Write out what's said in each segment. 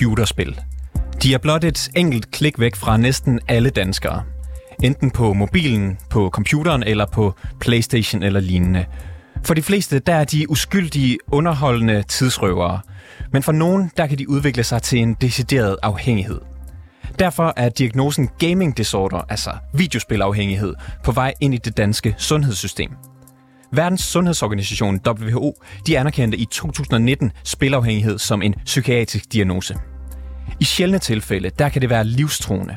Computerspil. De er blot et enkelt klik væk fra næsten alle danskere. Enten på mobilen, på computeren eller på Playstation eller lignende. For de fleste, der er de uskyldige, underholdende tidsrøvere. Men for nogen, der kan de udvikle sig til en decideret afhængighed. Derfor er diagnosen gaming disorder, altså videospilafhængighed, på vej ind i det danske sundhedssystem. Verdens Sundhedsorganisation WHO de anerkendte i 2019 spilafhængighed som en psykiatrisk diagnose. I sjældne tilfælde, der kan det være livstruende.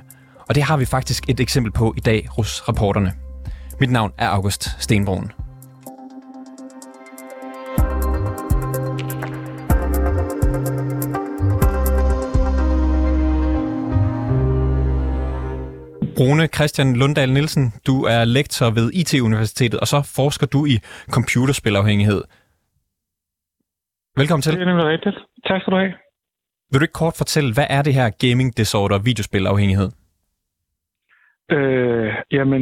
Og det har vi faktisk et eksempel på i dag hos rapporterne. Mit navn er August Stenbroen. Rune Christian Lunddal Nielsen, du er lektor ved IT-universitetet, og så forsker du i computerspilafhængighed. Velkommen til. Det er nemlig rigtigt. Tak skal du have. Vil du ikke kort fortælle, hvad er det her gaming disorder, videospilafhængighed? Øh, jamen,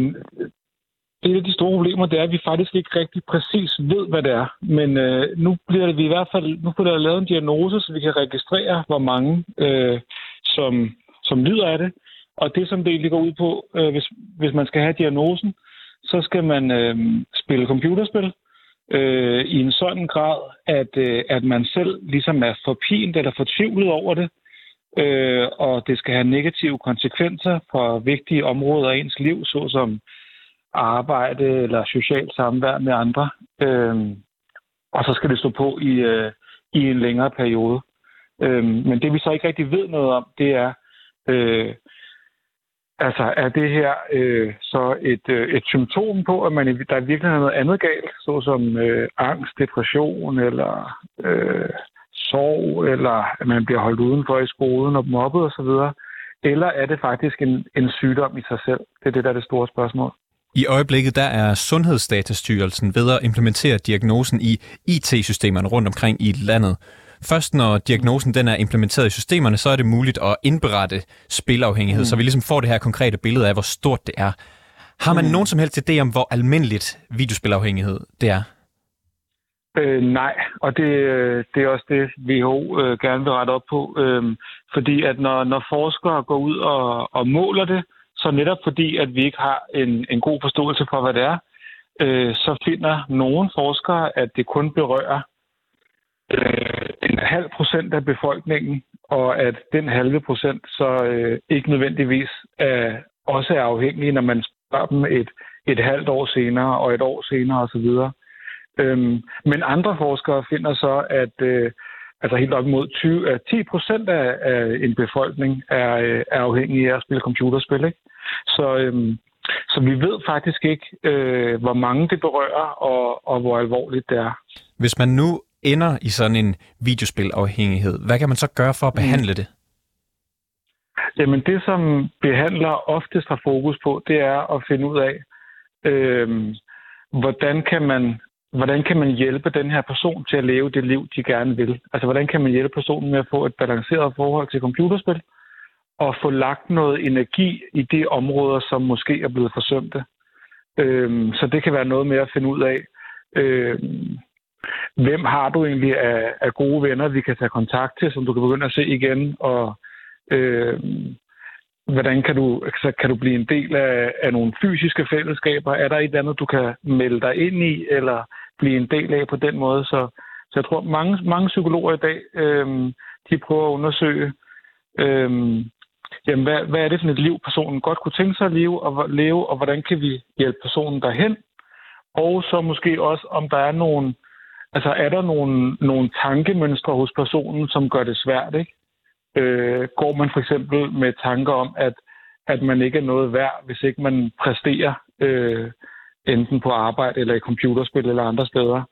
et af de store problemer, det er, at vi faktisk ikke rigtig præcis ved, hvad det er. Men øh, nu bliver det vi i hvert fald, nu bliver der lavet en diagnose, så vi kan registrere, hvor mange, øh, som, som lider af det. Og det, som det egentlig går ud på, øh, hvis, hvis man skal have diagnosen, så skal man øh, spille computerspil øh, i en sådan grad, at, øh, at man selv ligesom er forpint eller fortvivlet over det, øh, og det skal have negative konsekvenser for vigtige områder af ens liv, såsom arbejde eller socialt samvær med andre. Øh, og så skal det stå på i, øh, i en længere periode. Øh, men det vi så ikke rigtig ved noget om, det er, øh, Altså, er det her øh, så et, øh, et symptom på, at man der er virkelig noget andet galt, såsom øh, angst, depression eller øh, sorg, eller at man bliver holdt udenfor i skolen og mobbet osv., eller er det faktisk en, en sygdom i sig selv? Det er det, der er det store spørgsmål. I øjeblikket der er Sundhedsdatastyrelsen ved at implementere diagnosen i IT-systemerne rundt omkring i landet. Først når diagnosen den er implementeret i systemerne, så er det muligt at indberette spilafhængighed, mm. så vi ligesom får det her konkrete billede af, hvor stort det er. Har man mm. nogen som helst idé om, hvor almindeligt videospilafhængighed det er? Øh, nej, og det, det er også det, WHO øh, gerne vil rette op på. Øh, fordi at når, når forskere går ud og, og måler det, så netop fordi, at vi ikke har en, en god forståelse for, hvad det er, øh, så finder nogle forskere, at det kun berører øh, en halv procent af befolkningen, og at den halve procent så øh, ikke nødvendigvis er, også er afhængig, når man spørger dem et, et halvt år senere og et år senere osv. Øhm, men andre forskere finder så, at øh, altså helt op mod 20, at 10 procent af, af en befolkning er, øh, er afhængig af at spille computerspil. Ikke? Så, øhm, så vi ved faktisk ikke, øh, hvor mange det berører og, og hvor alvorligt det er. Hvis man nu ender i sådan en videospilafhængighed, hvad kan man så gøre for at behandle det? Jamen det, som behandler oftest har fokus på, det er at finde ud af, øh, hvordan kan man hvordan kan man hjælpe den her person til at leve det liv, de gerne vil? Altså, hvordan kan man hjælpe personen med at få et balanceret forhold til computerspil, og få lagt noget energi i de områder, som måske er blevet forsømte? Øhm, så det kan være noget med at finde ud af, øhm, hvem har du egentlig af, af gode venner, vi kan tage kontakt til, som du kan begynde at se igen, og øh, hvordan kan du, så kan du blive en del af, af nogle fysiske fællesskaber? Er der et eller andet, du kan melde dig ind i, eller blive en del af på den måde? Så, så jeg tror, mange, mange psykologer i dag, øh, de prøver at undersøge, øh, jamen, hvad, hvad er det for et liv, personen godt kunne tænke sig at leve, og, leve, og hvordan kan vi hjælpe personen derhen? Og så måske også, om der er nogle Altså er der nogle, nogle tankemønstre hos personen, som gør det svært, ikke? Øh, går man for eksempel med tanker om, at, at man ikke er noget værd, hvis ikke man præsterer øh, enten på arbejde eller i computerspil eller andre steder.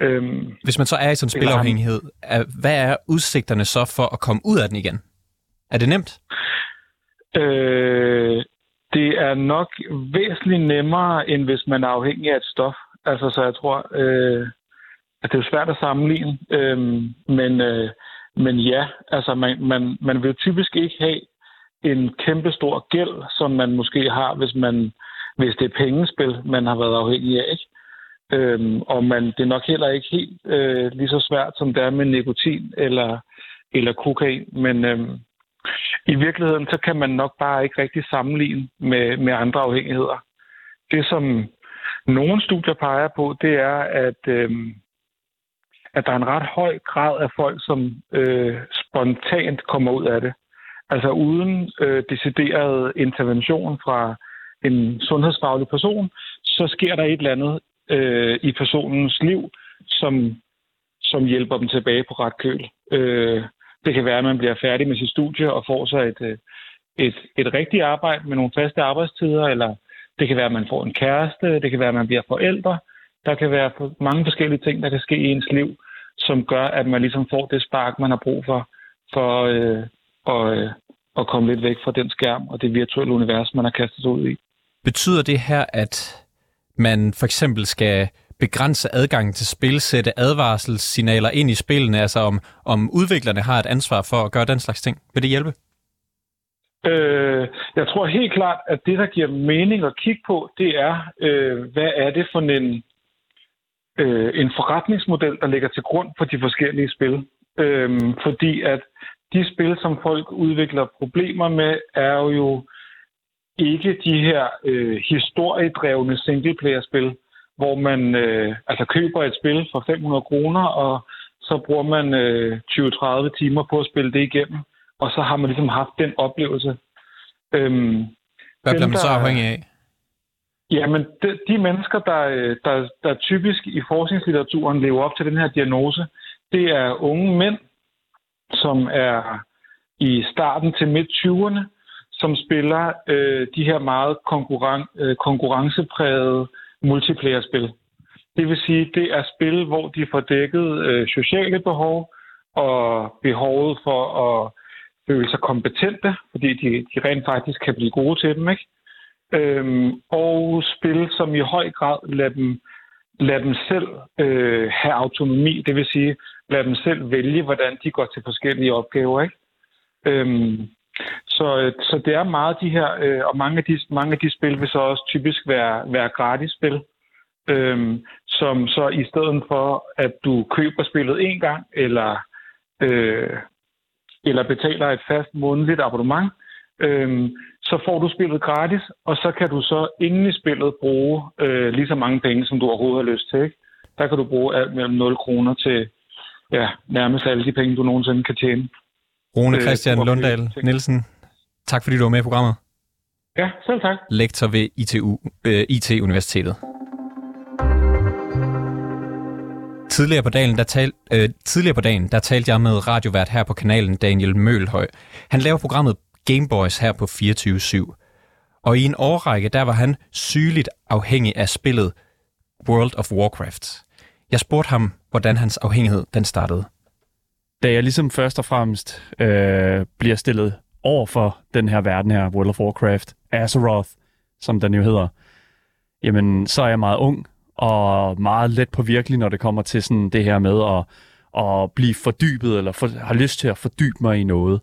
Øhm, Hvis man så er i sådan en spilafhængighed, hvad er udsigterne så for at komme ud af den igen? Er det nemt? Øh, det er nok væsentligt nemmere, end hvis man er afhængig af et stof. Altså, så jeg tror, øh, det er jo svært at sammenligne, øhm, men, øh, men ja, altså man, man, man vil typisk ikke have en kæmpe stor gæld, som man måske har, hvis man hvis det er pengespil, man har været afhængig af. Ikke? Øhm, og man, det er nok heller ikke helt øh, lige så svært, som det er med nikotin eller, eller kokain. Men øhm, i virkeligheden, så kan man nok bare ikke rigtig sammenligne med, med andre afhængigheder. Det, som nogle studier peger på, det er, at, øhm, at der er en ret høj grad af folk, som øh, spontant kommer ud af det. Altså uden øh, decideret intervention fra en sundhedsfaglig person, så sker der et eller andet øh, i personens liv, som, som hjælper dem tilbage på ret køl. Øh, det kan være, at man bliver færdig med sit studie og får sig et, øh, et, et rigtigt arbejde med nogle faste arbejdstider, eller det kan være, at man får en kæreste, det kan være, at man bliver forældre. Der kan være mange forskellige ting, der kan ske i ens liv, som gør, at man ligesom får det spark, man har brug for, for øh, at, øh, at komme lidt væk fra den skærm og det virtuelle univers, man har kastet sig ud i. Betyder det her, at man for eksempel skal begrænse adgangen til spil, sætte advarselssignaler ind i spillene, altså om, om udviklerne har et ansvar for at gøre den slags ting? Vil det hjælpe? Øh, jeg tror helt klart, at det, der giver mening at kigge på, det er, øh, hvad er det for en, øh, en forretningsmodel, der ligger til grund for de forskellige spil. Øh, fordi at de spil, som folk udvikler problemer med, er jo ikke de her øh, historiedrevne singleplayer-spil, hvor man øh, altså køber et spil for 500 kroner, og så bruger man øh, 20-30 timer på at spille det igennem, og så har man ligesom haft den oplevelse. Øhm, Hvad bliver man så afhængig af? Jamen, de, de mennesker, der, øh, der, der typisk i forskningslitteraturen lever op til den her diagnose, det er unge mænd, som er i starten til midt-20'erne, som spiller øh, de her meget konkurren- øh, konkurrenceprægede multiplayer-spil. Det vil sige, det er spil, hvor de får dækket øh, sociale behov og behovet for at føle sig kompetente, fordi de, de rent faktisk kan blive gode til dem. Ikke? Øhm, og spil, som i høj grad lader dem, lader dem selv øh, have autonomi, det vil sige, lade dem selv vælge, hvordan de går til forskellige opgaver. Ikke? Øhm, så, øh, så det er meget de her, øh, og mange af de, mange af de spil vil så også typisk være, være gratis spil, øhm, som så i stedet for, at du køber spillet en gang, eller, øh, eller betaler et fast månedligt abonnement, øhm, så får du spillet gratis, og så kan du så inden i spillet bruge øh, lige så mange penge, som du overhovedet har lyst til. Ikke? Der kan du bruge alt mellem 0 kroner til ja, nærmest alle de penge, du nogensinde kan tjene. Rune øh, Christian Lundahl Nielsen, tak fordi du var med i programmet. Ja, selv tak. Lektor ved ITU, øh, IT-universitetet. Tidligere på dagen, der tal, øh, tidligere på dagen, der talte jeg med radiovært her på kanalen, Daniel Mølhøj. Han laver programmet Gameboys her på 24-7. Og i en årrække, der var han sygeligt afhængig af spillet World of Warcraft. Jeg spurgte ham, hvordan hans afhængighed den startede da jeg ligesom først og fremmest øh, bliver stillet over for den her verden her, World of Warcraft, Azeroth, som den jo hedder, jamen så er jeg meget ung og meget let på virkelig, når det kommer til sådan det her med at, at blive fordybet, eller for, har lyst til at fordybe mig i noget.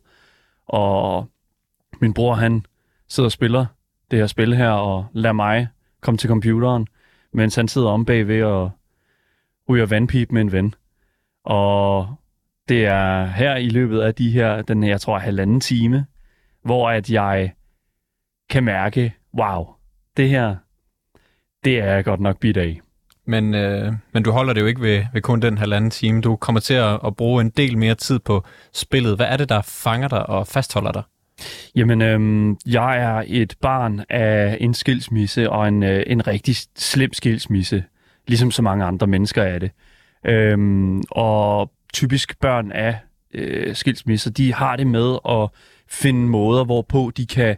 Og min bror, han sidder og spiller det her spil her, og lader mig komme til computeren, mens han sidder om bagved og ryger vandpip med en ven. Og det er her i løbet af de her, den jeg tror, halvanden time, hvor at jeg kan mærke, wow, det her, det er jeg godt nok bidt af. Men, øh, men du holder det jo ikke ved, ved kun den halvanden time. Du kommer til at, at bruge en del mere tid på spillet. Hvad er det, der fanger dig og fastholder dig? Jamen, øhm, jeg er et barn af en skilsmisse, og en, øh, en rigtig slem skilsmisse, ligesom så mange andre mennesker er det. Øhm, og typisk børn af øh, skilsmisser, de har det med at finde måder, hvorpå de kan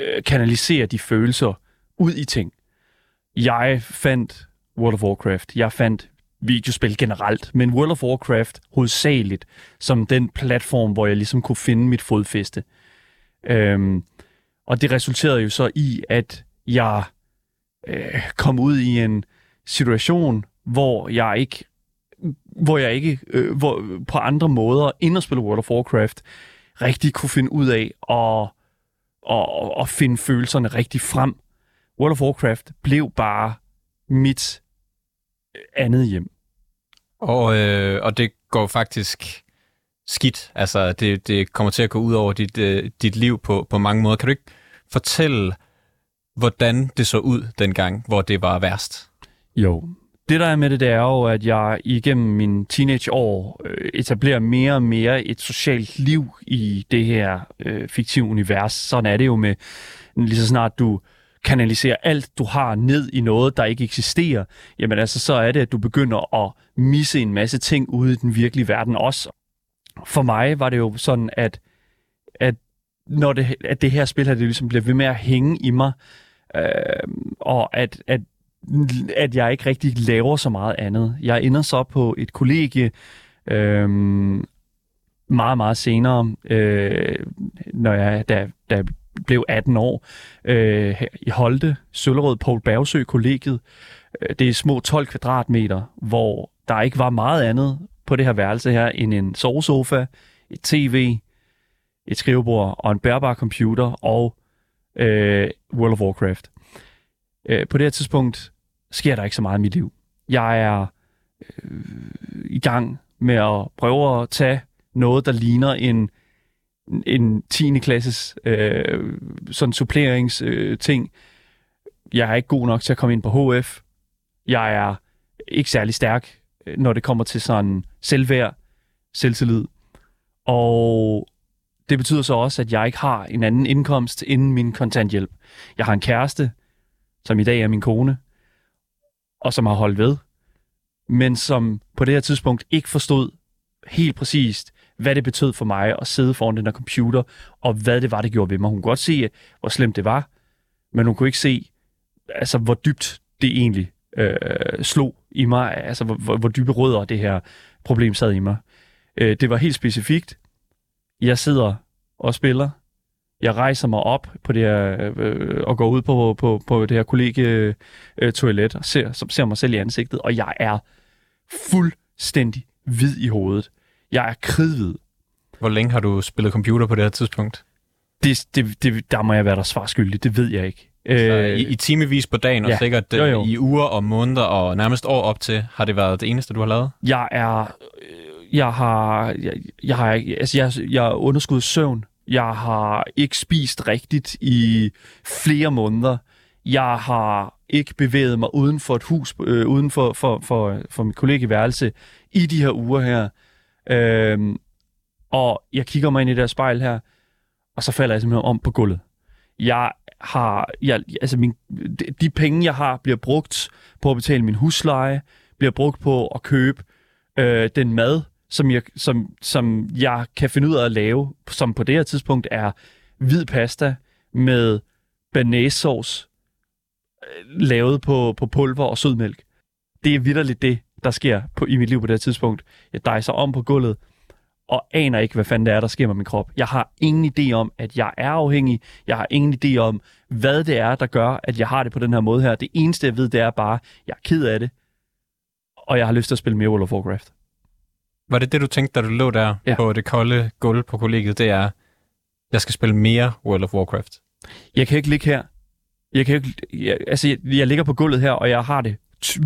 øh, kanalisere de følelser ud i ting. Jeg fandt World of Warcraft, jeg fandt videospil generelt, men World of Warcraft hovedsageligt som den platform, hvor jeg ligesom kunne finde mit fodfæste. Øhm, og det resulterede jo så i, at jeg øh, kom ud i en situation, hvor jeg ikke hvor jeg ikke øh, hvor, på andre måder end at spille World of Warcraft rigtig kunne finde ud af at, at, at finde følelserne rigtig frem. World of Warcraft blev bare mit øh, andet hjem. Og, øh, og det går faktisk skidt. Altså, det, det kommer til at gå ud over dit, øh, dit liv på, på mange måder. Kan du ikke fortælle, hvordan det så ud dengang, hvor det var værst? Jo. Det der er med det, det er jo, at jeg igennem mine teenageår øh, etablerer mere og mere et socialt liv i det her øh, fiktive univers. Sådan er det jo med, lige så snart du kanaliserer alt, du har ned i noget, der ikke eksisterer, jamen altså, så er det, at du begynder at misse en masse ting ude i den virkelige verden også. For mig var det jo sådan, at, at når det, at det her spil her, det ligesom bliver ved med at hænge i mig, øh, og at, at, at jeg ikke rigtig laver så meget andet. Jeg ender så på et kollegie, øh, meget, meget senere, øh, når jeg, da, da jeg blev 18 år, øh, i Holte, Søllerød, Poul Bergsø kollegiet. Øh, det er små 12 kvadratmeter, hvor der ikke var meget andet på det her værelse her end en sovesofa, et tv, et skrivebord og en bærbar computer og øh, World of Warcraft. Øh, på det her tidspunkt sker der ikke så meget i mit liv. Jeg er øh, i gang med at prøve at tage noget, der ligner en, en 10. klasses øh, sådan suppleringsting. Øh, ting. jeg er ikke god nok til at komme ind på HF. Jeg er ikke særlig stærk, Øh, når det kommer til sådan selvværd, selvtillid. Og det betyder så også, at jeg ikke har en anden indkomst inden min kontanthjælp. Jeg har en kæreste, som i dag er min kone, og som har holdt ved, men som på det her tidspunkt ikke forstod helt præcist, hvad det betød for mig at sidde foran den her computer, og hvad det var, det gjorde ved mig. Hun kunne godt se, hvor slemt det var, men hun kunne ikke se, altså, hvor dybt det egentlig øh, slog i mig, altså hvor, hvor, dybe rødder det her problem sad i mig. Øh, det var helt specifikt. Jeg sidder og spiller. Jeg rejser mig op på det her, øh, og går ud på, på, på det her kollegie øh, og ser, som ser mig selv i ansigtet, og jeg er fuldstændig hvid i hovedet. Jeg er kridhvid. Hvor længe har du spillet computer på det her tidspunkt? Det, det, det, der må jeg være der svarskyldig, det ved jeg ikke. Så øh, i, I timevis på dagen, ja. og sikkert jo, jo. i uger og måneder og nærmest år op til, har det været det eneste, du har lavet? Jeg er... Øh, jeg har... Jeg, jeg har altså jeg, jeg er underskud søvn. Jeg har ikke spist rigtigt i flere måneder. Jeg har ikke bevæget mig uden for et hus, øh, uden for, for, for, for mit kollegeværelse i de her uger her. Øhm, og jeg kigger mig ind i det her spejl her, og så falder jeg simpelthen om på gulvet. Jeg har, jeg, altså min, de, penge, jeg har, bliver brugt på at betale min husleje, bliver brugt på at købe øh, den mad, som jeg, som, som jeg kan finde ud af at lave, som på det her tidspunkt er hvid pasta med banæssauce, øh, lavet på, på pulver og sødmælk. Det er vidderligt det, der sker på, i mit liv på det her tidspunkt. Jeg dejser om på gulvet, og aner ikke, hvad fanden det er, der sker med min krop. Jeg har ingen idé om, at jeg er afhængig. Jeg har ingen idé om, hvad det er, der gør, at jeg har det på den her måde her. Det eneste, jeg ved, det er bare, jeg er ked af det, og jeg har lyst til at spille mere World of Warcraft. Var det det, du tænkte, da du lå der ja. på det kolde gulv på kollegiet? Det er, jeg skal spille mere World of Warcraft. Jeg kan ikke ligge her. Jeg kan ikke, jeg, altså, jeg, jeg ligger på gulvet her, og jeg har det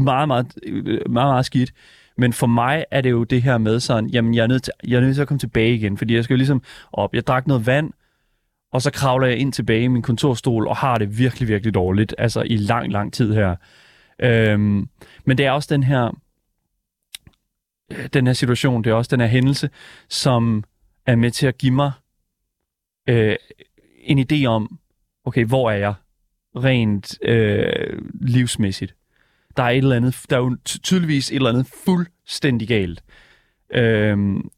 meget, meget, meget, meget skidt. Men for mig er det jo det her med sådan, jamen jeg er nødt til, jeg er nødt til at komme tilbage igen, fordi jeg skal jo ligesom op. Jeg drak noget vand, og så kravler jeg ind tilbage i min kontorstol og har det virkelig, virkelig dårligt, altså i lang, lang tid her. Øhm, men det er også den her, øh, den her situation, det er også den her hændelse, som er med til at give mig øh, en idé om, okay, hvor er jeg rent øh, livsmæssigt? Der er et eller andet, der er jo tydeligvis et eller andet fuldstændig galt. Øhm,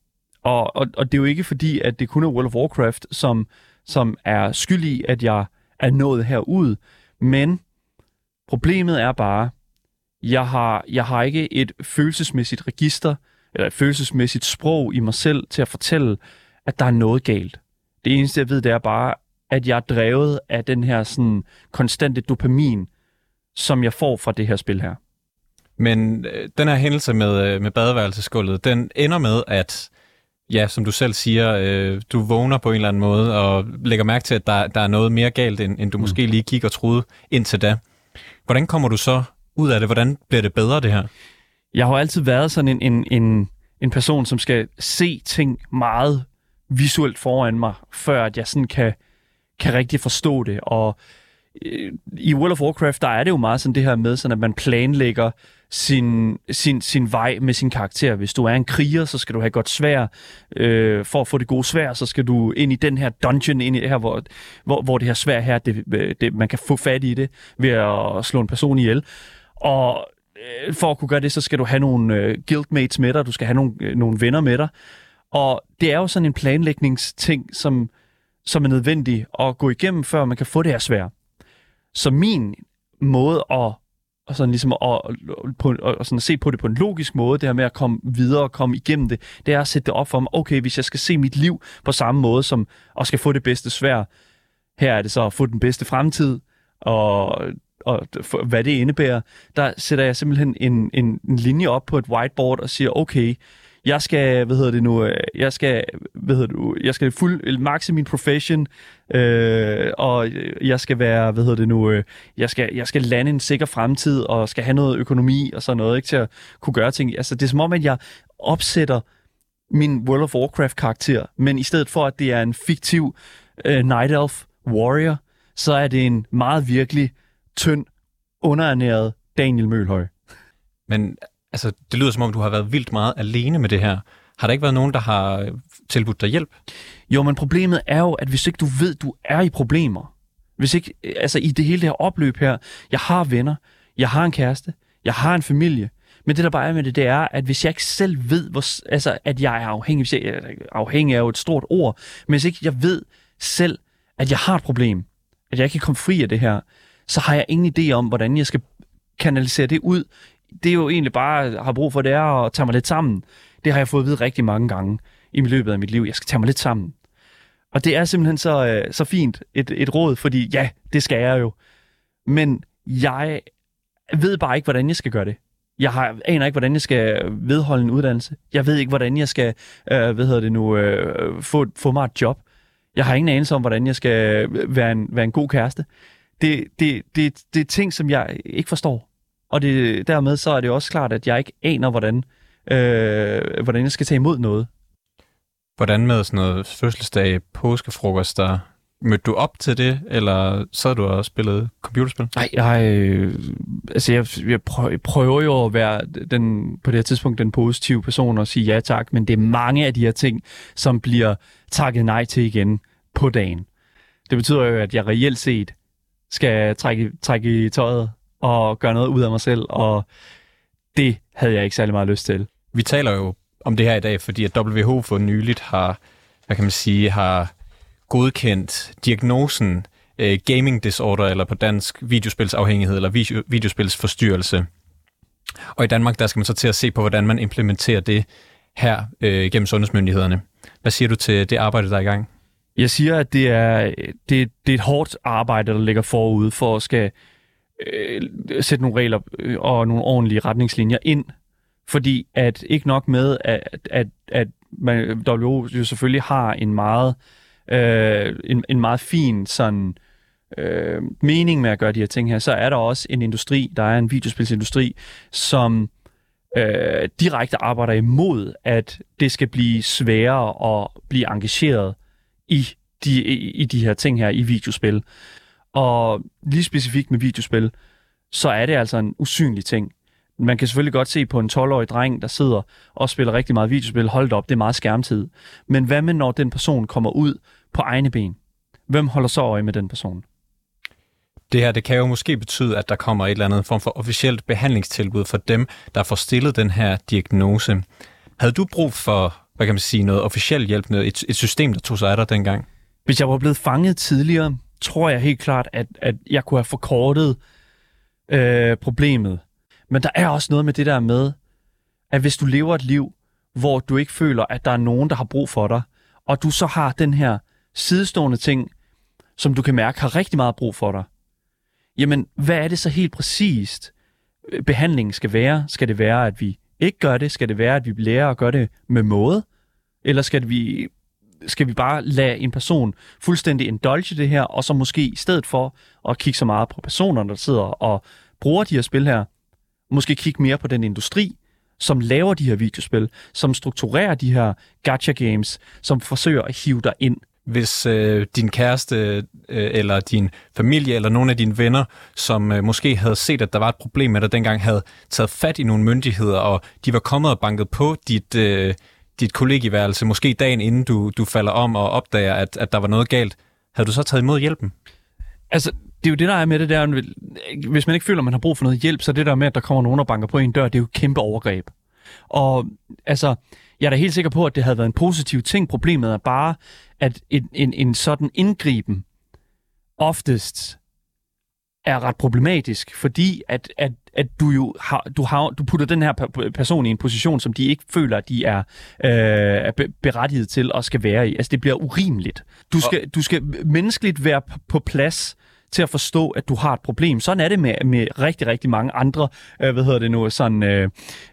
og, og, og det er jo ikke fordi, at det kun er World of Warcraft, som, som er skyld i, at jeg er nået herud, men problemet er bare, jeg har, jeg har ikke et følelsesmæssigt register, eller et følelsesmæssigt sprog i mig selv til at fortælle, at der er noget galt. Det eneste, jeg ved, det er bare, at jeg er drevet af den her sådan konstante dopamin, som jeg får fra det her spil her. Men øh, den her hændelse med, øh, med badeværelsesgulvet, den ender med, at ja, som du selv siger, øh, du vågner på en eller anden måde og lægger mærke til, at der, der er noget mere galt, end, end du mm. måske lige gik og troede indtil da. Hvordan kommer du så ud af det? Hvordan bliver det bedre, det her? Jeg har altid været sådan en, en, en en person, som skal se ting meget visuelt foran mig, før at jeg sådan kan, kan rigtig forstå det. Og i World of Warcraft, der er det jo meget sådan det her med, sådan at man planlægger sin, sin, sin vej med sin karakter. Hvis du er en kriger, så skal du have godt svær. Øh, for at få det gode svær, så skal du ind i den her dungeon, ind i det her, hvor, hvor, hvor det her svær her, det, øh, det, man kan få fat i det ved at slå en person ihjel. Og øh, for at kunne gøre det, så skal du have nogle øh, guildmates med dig, du skal have nogle, øh, nogle venner med dig. Og det er jo sådan en planlægningsting, som, som er nødvendig at gå igennem, før man kan få det her svær. Så min måde at og sådan ligesom at, på, og sådan at se på det på en logisk måde, det her med at komme videre og komme igennem det, det er at sætte det op for mig, okay, hvis jeg skal se mit liv på samme måde som, og skal få det bedste svær, her er det så at få den bedste fremtid, og, og for, hvad det indebærer, der sætter jeg simpelthen en, en, en linje op på et whiteboard og siger, okay, jeg skal, hvad hedder det nu, øh, jeg skal, hvad hedder det, jeg skal fuld øh, maxe min profession, øh, og øh, jeg skal være, hvad hedder det nu, jeg, skal, jeg skal lande en sikker fremtid, og skal have noget økonomi og sådan noget, ikke, til at kunne gøre ting. Altså, det er som om, at jeg opsætter min World of Warcraft-karakter, men i stedet for, at det er en fiktiv øh, Night Elf warrior, så er det en meget virkelig tynd, underernæret Daniel Mølhøj. Men altså, det lyder som om, du har været vildt meget alene med det her. Har der ikke været nogen, der har øh, tilbudt dig hjælp? Jo, men problemet er jo, at hvis ikke du ved, du er i problemer, hvis ikke, øh, altså i det hele det her opløb her, jeg har venner, jeg har en kæreste, jeg har en familie, men det der bare er med det, det er, at hvis jeg ikke selv ved, hvor, altså, at jeg er afhængig, hvis jeg, øh, afhængig er jo et stort ord, men hvis ikke jeg ved selv, at jeg har et problem, at jeg ikke kan komme fri af det her, så har jeg ingen idé om, hvordan jeg skal kanalisere det ud det er jo egentlig bare øh, har brug for, det er at tage mig lidt sammen. Det har jeg fået at vide rigtig mange gange i løbet af mit liv. Jeg skal tage mig lidt sammen. Og det er simpelthen så, øh, så fint et, et råd, fordi ja, det skal jeg jo. Men jeg ved bare ikke, hvordan jeg skal gøre det. Jeg har, aner ikke, hvordan jeg skal vedholde en uddannelse. Jeg ved ikke, hvordan jeg skal øh, hvad hedder det nu, øh, få, få mig et job. Jeg har ingen anelse om, hvordan jeg skal være en, være en god kæreste. Det, det, det, det er ting, som jeg ikke forstår. Og det, dermed så er det også klart, at jeg ikke aner, hvordan, øh, hvordan jeg skal tage imod noget. Hvordan med sådan noget fødselsdag, der Mødte du op til det, eller sad du og spillede computerspil? Nej, jeg, øh, altså jeg, jeg prøver jo at være den, på det her tidspunkt den positive person og sige ja tak, men det er mange af de her ting, som bliver takket nej til igen på dagen. Det betyder jo, at jeg reelt set skal trække, trække i tøjet og gøre noget ud af mig selv, og det havde jeg ikke særlig meget lyst til. Vi taler jo om det her i dag, fordi at WHO for nyligt har, hvad kan man sige, har godkendt diagnosen uh, gaming disorder, eller på dansk videospilsafhængighed, eller video, videospilsforstyrrelse. Og i Danmark, der skal man så til at se på, hvordan man implementerer det her uh, gennem sundhedsmyndighederne. Hvad siger du til det arbejde, der er i gang? Jeg siger, at det er, det, det er et hårdt arbejde, der ligger forud for at skal øh, sætte nogle regler øh, og nogle ordentlige retningslinjer ind, fordi at ikke nok med, at, at, at man, WHO jo selvfølgelig har en meget, øh, en, en meget fin sådan, øh, mening med at gøre de her ting her, så er der også en industri, der er en videospilsindustri, som øh, direkte arbejder imod, at det skal blive sværere at blive engageret i de, i, i de her ting her i videospil. Og lige specifikt med videospil, så er det altså en usynlig ting. Man kan selvfølgelig godt se på en 12-årig dreng, der sidder og spiller rigtig meget videospil. Hold op, det er meget skærmtid. Men hvad med, når den person kommer ud på egne ben? Hvem holder så øje med den person? Det her det kan jo måske betyde, at der kommer et eller andet form for officielt behandlingstilbud for dem, der får stillet den her diagnose. Havde du brug for, hvad kan man sige, noget officiel hjælp, noget, et, et system, der tog sig af dig dengang? Hvis jeg var blevet fanget tidligere, tror jeg helt klart, at, at jeg kunne have forkortet øh, problemet. Men der er også noget med det der med, at hvis du lever et liv, hvor du ikke føler, at der er nogen, der har brug for dig, og du så har den her sidestående ting, som du kan mærke har rigtig meget brug for dig, jamen, hvad er det så helt præcist, øh, behandlingen skal være? Skal det være, at vi ikke gør det? Skal det være, at vi lærer at gøre det med måde? Eller skal vi skal vi bare lade en person fuldstændig indulge det her, og så måske i stedet for at kigge så meget på personerne, der sidder og bruger de her spil her, måske kigge mere på den industri, som laver de her videospil, som strukturerer de her gacha games, som forsøger at hive dig ind. Hvis øh, din kæreste øh, eller din familie eller nogle af dine venner, som øh, måske havde set, at der var et problem med dig dengang, havde taget fat i nogle myndigheder, og de var kommet og banket på dit, øh, dit kollegieværelse, måske dagen inden du, du falder om og opdager, at, at der var noget galt, havde du så taget imod hjælpen? Altså, det er jo det, der er med det der, hvis man ikke føler, at man har brug for noget hjælp, så det der med, at der kommer nogen og banker på en dør, det er jo et kæmpe overgreb. Og altså, jeg er da helt sikker på, at det havde været en positiv ting. Problemet er bare, at en, en, en sådan indgriben oftest er ret problematisk, fordi at, at, at du jo har, du, har, du putter den her person i en position, som de ikke føler, at de er, øh, er berettiget til og skal være i. Altså, det bliver urimeligt. Du skal, du skal menneskeligt være på plads til at forstå, at du har et problem. Sådan er det med, med rigtig, rigtig mange andre, øh, hvad hedder det nu, sådan øh,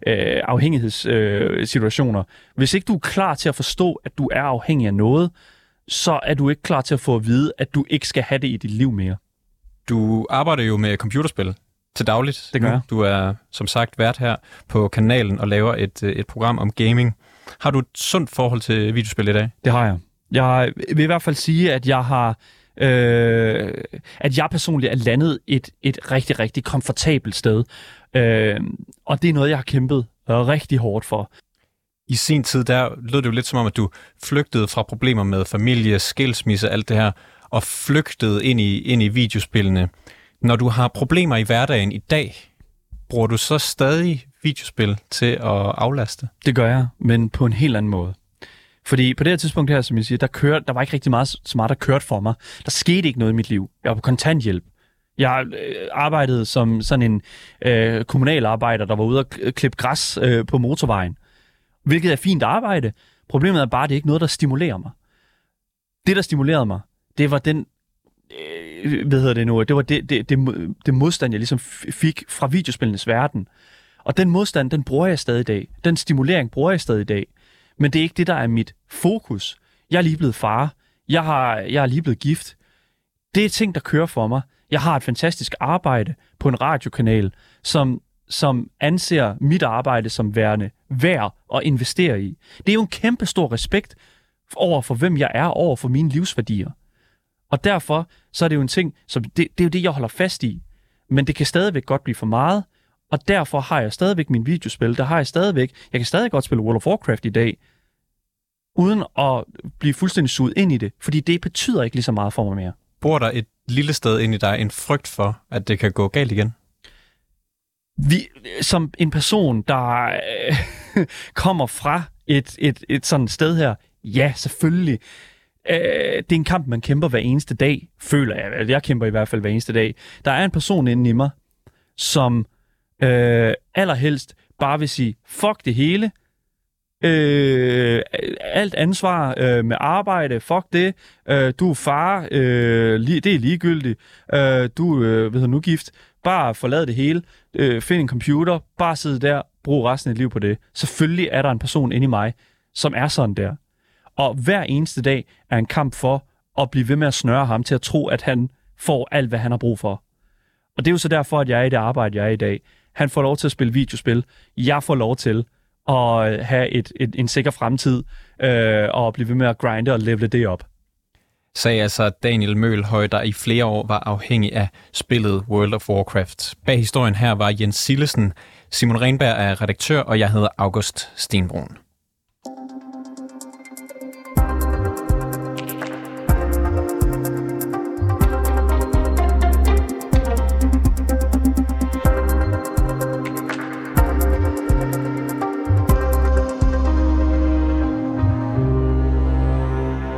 øh, afhængighedssituationer. Øh, Hvis ikke du er klar til at forstå, at du er afhængig af noget, så er du ikke klar til at få at vide, at du ikke skal have det i dit liv mere. Du arbejder jo med computerspil til dagligt. Det gør jeg. Du er som sagt vært her på kanalen og laver et, øh, et program om gaming. Har du et sundt forhold til videospil i dag? Det har jeg. Jeg vil i hvert fald sige, at jeg har øh, at jeg personligt er landet et, et rigtig, rigtig komfortabelt sted. Øh, og det er noget, jeg har kæmpet rigtig hårdt for. I sin tid, der lød det jo lidt som om, at du flygtede fra problemer med familie, skilsmisse, alt det her, og flygtet ind i, ind i videospillene. Når du har problemer i hverdagen i dag, bruger du så stadig videospil til at aflaste? Det gør jeg, men på en helt anden måde. Fordi på det her tidspunkt her, som jeg siger, der, kørte, der var ikke rigtig meget så meget, der kørte for mig. Der skete ikke noget i mit liv. Jeg var på kontanthjælp. Jeg øh, arbejdede som sådan en øh, kommunalarbejder, der var ude at klippe græs øh, på motorvejen. Hvilket er fint arbejde. Problemet er bare, at det er ikke noget, der stimulerer mig. Det, der stimulerede mig, det var den øh, hvad hedder det nu, det var det, det, det, det modstand, jeg ligesom fik fra videospillenes verden. Og den modstand, den bruger jeg stadig i dag. Den stimulering bruger jeg stadig i dag. Men det er ikke det, der er mit fokus. Jeg er lige blevet far. Jeg, har, jeg er lige blevet gift. Det er ting, der kører for mig. Jeg har et fantastisk arbejde på en radiokanal, som, som anser mit arbejde som værende værd at investere i. Det er jo en kæmpe stor respekt over for, hvem jeg er, over for mine livsværdier. Og derfor så er det jo en ting, som det, det er jo det, jeg holder fast i. Men det kan stadigvæk godt blive for meget, og derfor har jeg stadigvæk min videospil. Der har jeg stadigvæk, jeg kan stadig godt spille World of Warcraft i dag, uden at blive fuldstændig suget ind i det, fordi det betyder ikke lige så meget for mig mere. Bor der et lille sted ind i dig en frygt for, at det kan gå galt igen? Vi, som en person, der øh, kommer fra et, et, et sådan sted her, ja, selvfølgelig. Øh, det er en kamp, man kæmper hver eneste dag, føler jeg. Altså, jeg kæmper i hvert fald hver eneste dag. Der er en person inde i mig, som øh, allerhelst bare vil sige, fuck det hele, øh, alt ansvar øh, med arbejde, fuck det, øh, du er far, øh, li- det er ligegyldigt, øh, du øh, ved nu gift, bare forlad det hele, øh, find en computer, bare sidde der, brug resten af liv på det. Selvfølgelig er der en person inde i mig, som er sådan der. Og hver eneste dag er en kamp for at blive ved med at snøre ham til at tro, at han får alt, hvad han har brug for. Og det er jo så derfor, at jeg er i det arbejde, jeg er i dag. Han får lov til at spille videospil. Jeg får lov til at have et, et, en sikker fremtid øh, og blive ved med at grinde og levele det op. Sagde altså Daniel Mølhøj, der i flere år var afhængig af spillet World of Warcraft. Bag historien her var Jens Sillesen, Simon Renberg er redaktør, og jeg hedder August Stenbrun.